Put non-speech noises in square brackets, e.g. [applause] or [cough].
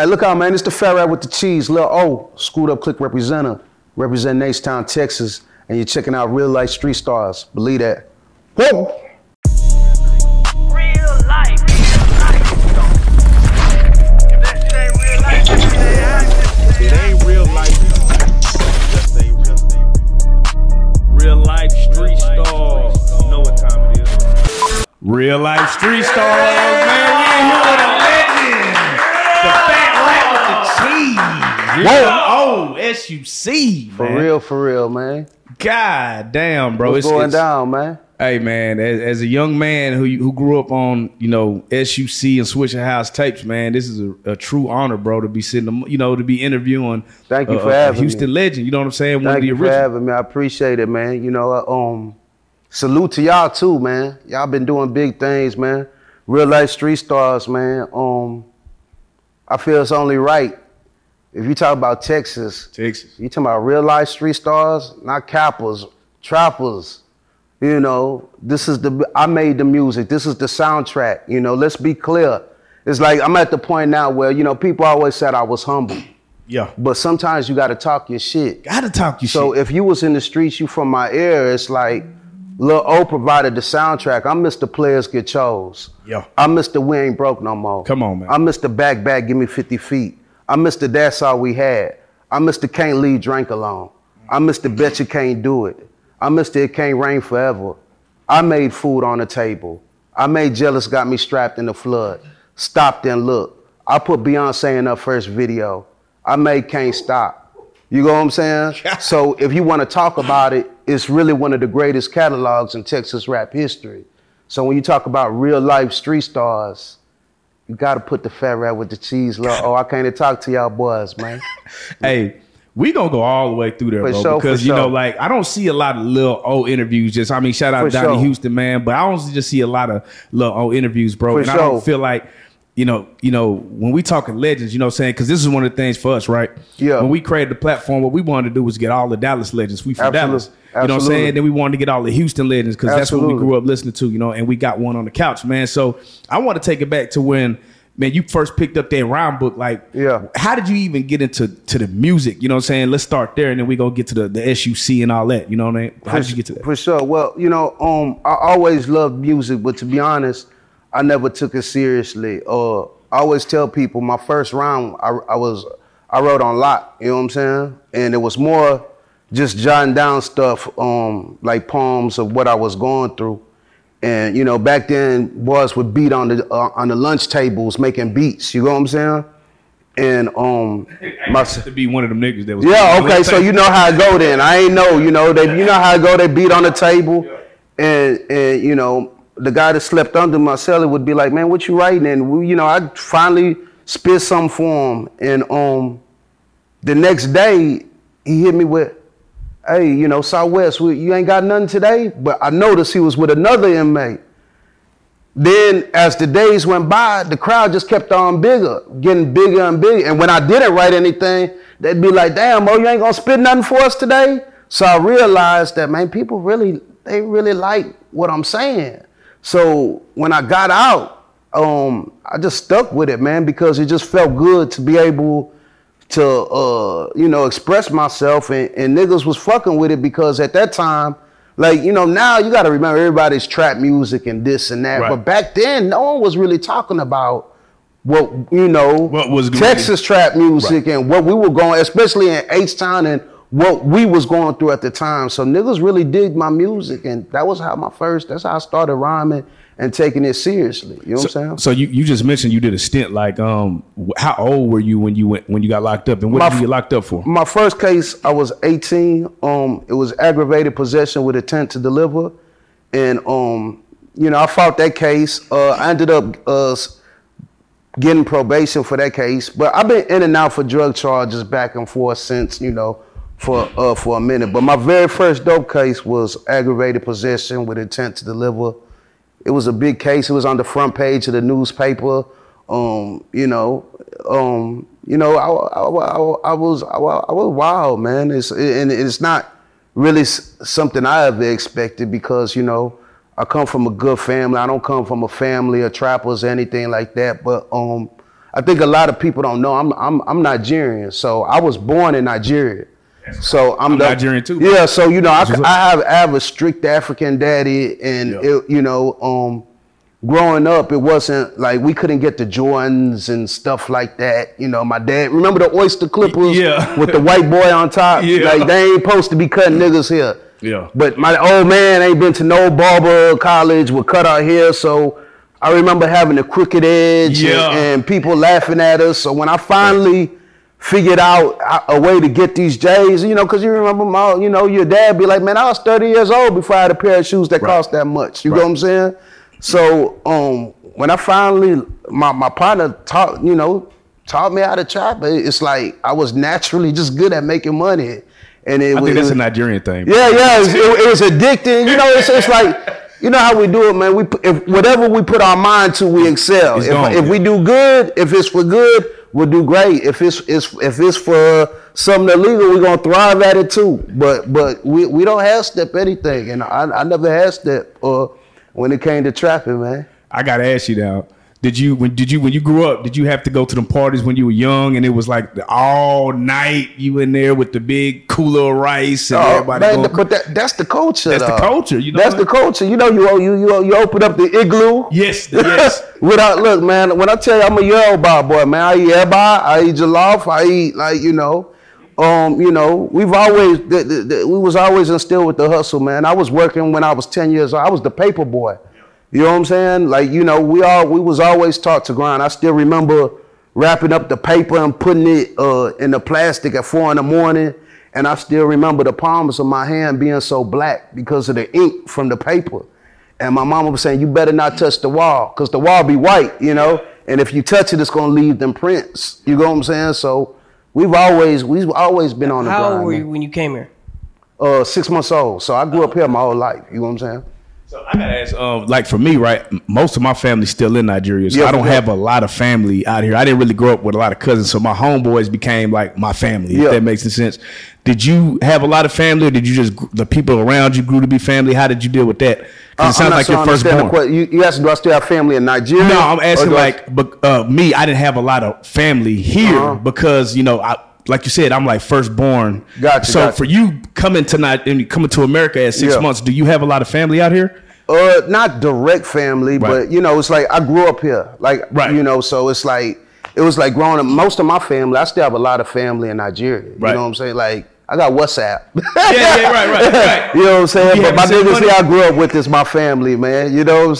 Hey, look out, man. It's the fat rat with the cheese. Lil O, oh, screwed up click representative, represent Town, Texas, and you're checking out real life street stars. Believe that. Whoa! Real life. street stars, shit Whoa. Oh, SUC, For man. real, for real, man. God damn, bro. What's It's- going it's- down, man? Hey man, as, as a young man who who grew up on you know SUC and Swisha House tapes, man, this is a, a true honor, bro, to be sitting, you know, to be interviewing. Thank you a- for having Houston me. legend. You know what I'm saying? One of the you for having me. I appreciate it, man. You know, uh, um, salute to y'all too, man. Y'all been doing big things, man. Real life street stars, man. Um, I feel it's only right. If you talk about Texas, Texas. you talking about real life street stars, not cappers, trappers. You know, this is the I made the music. This is the soundtrack. You know, let's be clear. It's like I'm at the point now where you know people always said I was humble, Yeah, but sometimes you got to talk your shit. gotta talk your So shit. So if you was in the streets, you from my era, it's like Lil O provided the soundtrack. I'm Mr. Players Get Chose. Yeah. I'm Mr. We Ain't Broke No More. Come on, man. I'm Mr. Back Back, Give Me 50 Feet. I'm Mr. That's All We Had. I'm Mr. Can't Leave Drink Alone. I'm Mr. Bet You Can't Do It. I'm Mr. It Can't Rain Forever. I made food on the table. I made Jealous Got Me Strapped in the Flood. Stopped and Look. I put Beyonce in her first video. I made Can't Stop. You know what I'm saying? [laughs] so if you want to talk about it, it's really one of the greatest catalogs in Texas rap history. So when you talk about real life street stars, you gotta put the fat rat with the cheese. Lil. Oh, I can't even talk to y'all boys, man. [laughs] hey, we gonna go all the way through there, For bro, sure, because you know, like I don't see a lot of Lil O interviews. Just I mean, shout out For Donnie sure. Houston, man, but I don't just see a lot of Lil O interviews, bro. For and I don't feel like. You know, you know, when we talking legends, you know what I'm saying? Because this is one of the things for us, right? Yeah. When we created the platform, what we wanted to do was get all the Dallas legends. We from Absolute- Dallas. You know what I'm saying? Then we wanted to get all the Houston legends because that's what we grew up listening to, you know, and we got one on the couch, man. So I want to take it back to when, man, you first picked up that rhyme book. Like, Yeah. how did you even get into to the music? You know what I'm saying? Let's start there and then we go get to the, the SUC and all that. You know what I mean? How did you get to that? For sure. Well, you know, um, I always loved music, but to be honest, I never took it seriously. Uh, I always tell people my first round, I, I was, I wrote on lock. You know what I'm saying? And it was more just jotting down stuff, um, like poems of what I was going through. And you know, back then, boys would beat on the uh, on the lunch tables making beats. You know what I'm saying? And um, my to be one of them niggas that was yeah, okay. So you know how I go then. I ain't know, you know, they you know how I go, they beat on the table. And and you know, the guy that slept under my cellar would be like, Man, what you writing? And we, you know, I finally spit some for him. And um the next day he hit me with, Hey, you know, Southwest, we- you ain't got nothing today? But I noticed he was with another inmate. Then, as the days went by, the crowd just kept on bigger, getting bigger and bigger. And when I didn't write anything, they'd be like, "Damn, oh, you ain't gonna spit nothing for us today." So I realized that, man, people really, they really like what I'm saying. So when I got out, um, I just stuck with it, man, because it just felt good to be able to, uh, you know, express myself. And, and niggas was fucking with it because at that time, like, you know, now you got to remember everybody's trap music and this and that. Right. But back then, no one was really talking about what, you know, What was Texas trap music and what we were going, especially in H-Town and what we was going through at the time. So niggas really dig my music. And that was how my first, that's how I started rhyming and taking it seriously. You know what I'm saying? So you, you just mentioned you did a stint. Like, um, how old were you when you went when you got locked up, and what My did you locked up for? My first case, I was 18. Um, it was aggravated possession with intent to deliver, and um, you know, I fought that case. Uh, I ended up uh, getting probation for that case, but I've been in and out for drug charges back and forth since you know for uh, for a minute. But my very first dope case was aggravated possession with intent to deliver. It was a big case. It was on the front page of the newspaper. Um, you know, um, you know, I, I, I, I was I, I was wild, man. It's and it's not really something I ever expected because you know I come from a good family. I don't come from a family of trappers or anything like that. But um, I think a lot of people don't know. I'm I'm I'm Nigerian, so I was born in Nigeria. So I'm, I'm the- Nigerian too, bro. Yeah, so you know, I, I have I have a strict African daddy, and Yeah. it, you know, um, growing up, it wasn't like we couldn't get the Jordans and stuff like that. You know, my dad. Remember the Oster Clippers Yeah. with the white boy on top? [laughs] Yeah. Like they ain't supposed to be cutting niggas here. Yeah. But my old man ain't been to no barber college with cut out hair, so I remember having a crooked edge and- Yeah. and, people laughing at us. So when I finally figured out a way to get these J's, you know, because you remember my, you know, your dad be like, man, I was 30 years old before I had a pair of shoes that Right. cost that much. You Right. know what I'm saying? So um, when I finally, my, my partner taught, you know, taught me how to chop. it- it's like I was naturally just good at making money. And it I was, think that's a Nigerian thing. yeah, yeah, it was, it, it was addicting. You know, it's, it's like, you know how we do it, man. We put- if whatever we put our mind to, we excel. If, gone, if we do good, if it's for good, we'll do great. If it's, it's if it's for something illegal, we're gonna thrive at it too. But but we, we don't have step anything, and I, I never had step uh, when it came to trapping, man. I gotta ask you now. Did you when did you when you grew up? Did you have to go to them parties when you were young and it was like the all night you in there with the big cooler of rice and Oh, everybody man, going, but that, that's the culture. That's the culture, you know That's the culture. You know, you you you you open up the igloo. Yes, [laughs] yes. Without look, man. When I tell you I'm a Yoruba boy, man, I eat eba, I eat jollof, I eat like you know, um, you know, we've always the, the, the, we was always instilled with the hustle, man. I was working when I was ten years old. I was the paper boy. You know what I'm saying? Like you know, we all we was always taught to grind. I still remember wrapping up the paper and putting it uh, in the plastic at four in the morning. And I still remember the palms of my hand being so black because of the ink from the paper. And my mama was saying, you better not touch the wall because the wall be white, you know? And if you touch it, it's going to leave them prints. You know what I'm saying? So we've always, we've always been on the How grind. old were you when you came here? Uh, six months old. So I grew up here my whole life. You know what I'm saying? So I gotta ask, um, like for me, right? Most of my family's still in Nigeria, so Yeah, I don't have a lot of family out here. I didn't really grow up with a lot of cousins, so my homeboys became like my family. Yeah. If that makes any sense. Did you have a lot of family, or did you just the people around you grew to be family? How did you deal with that? 'Cause Uh, it I'm sounds like I your firstborn. You, you asked, do I still have family in Nigeria? No, I'm asking do I- like, but uh, me, I didn't have a lot of family here Uh-huh. because you know, I like you said, I'm like firstborn. Gotcha, So gotcha. for you coming tonight and coming to America at six Yeah. months, do you have a lot of family out here? Uh, not direct family, Right. but you know, it's like I grew up here, like Right. you know, so it's like it was like growing up. Most of my family, I still have a lot of family in Nigeria. Right. You know what I'm saying? Like I got WhatsApp. [laughs] Yeah, yeah, right, right, right. you know what I'm saying? But my niggas here I grew up with is my family, man. You know what I'm saying?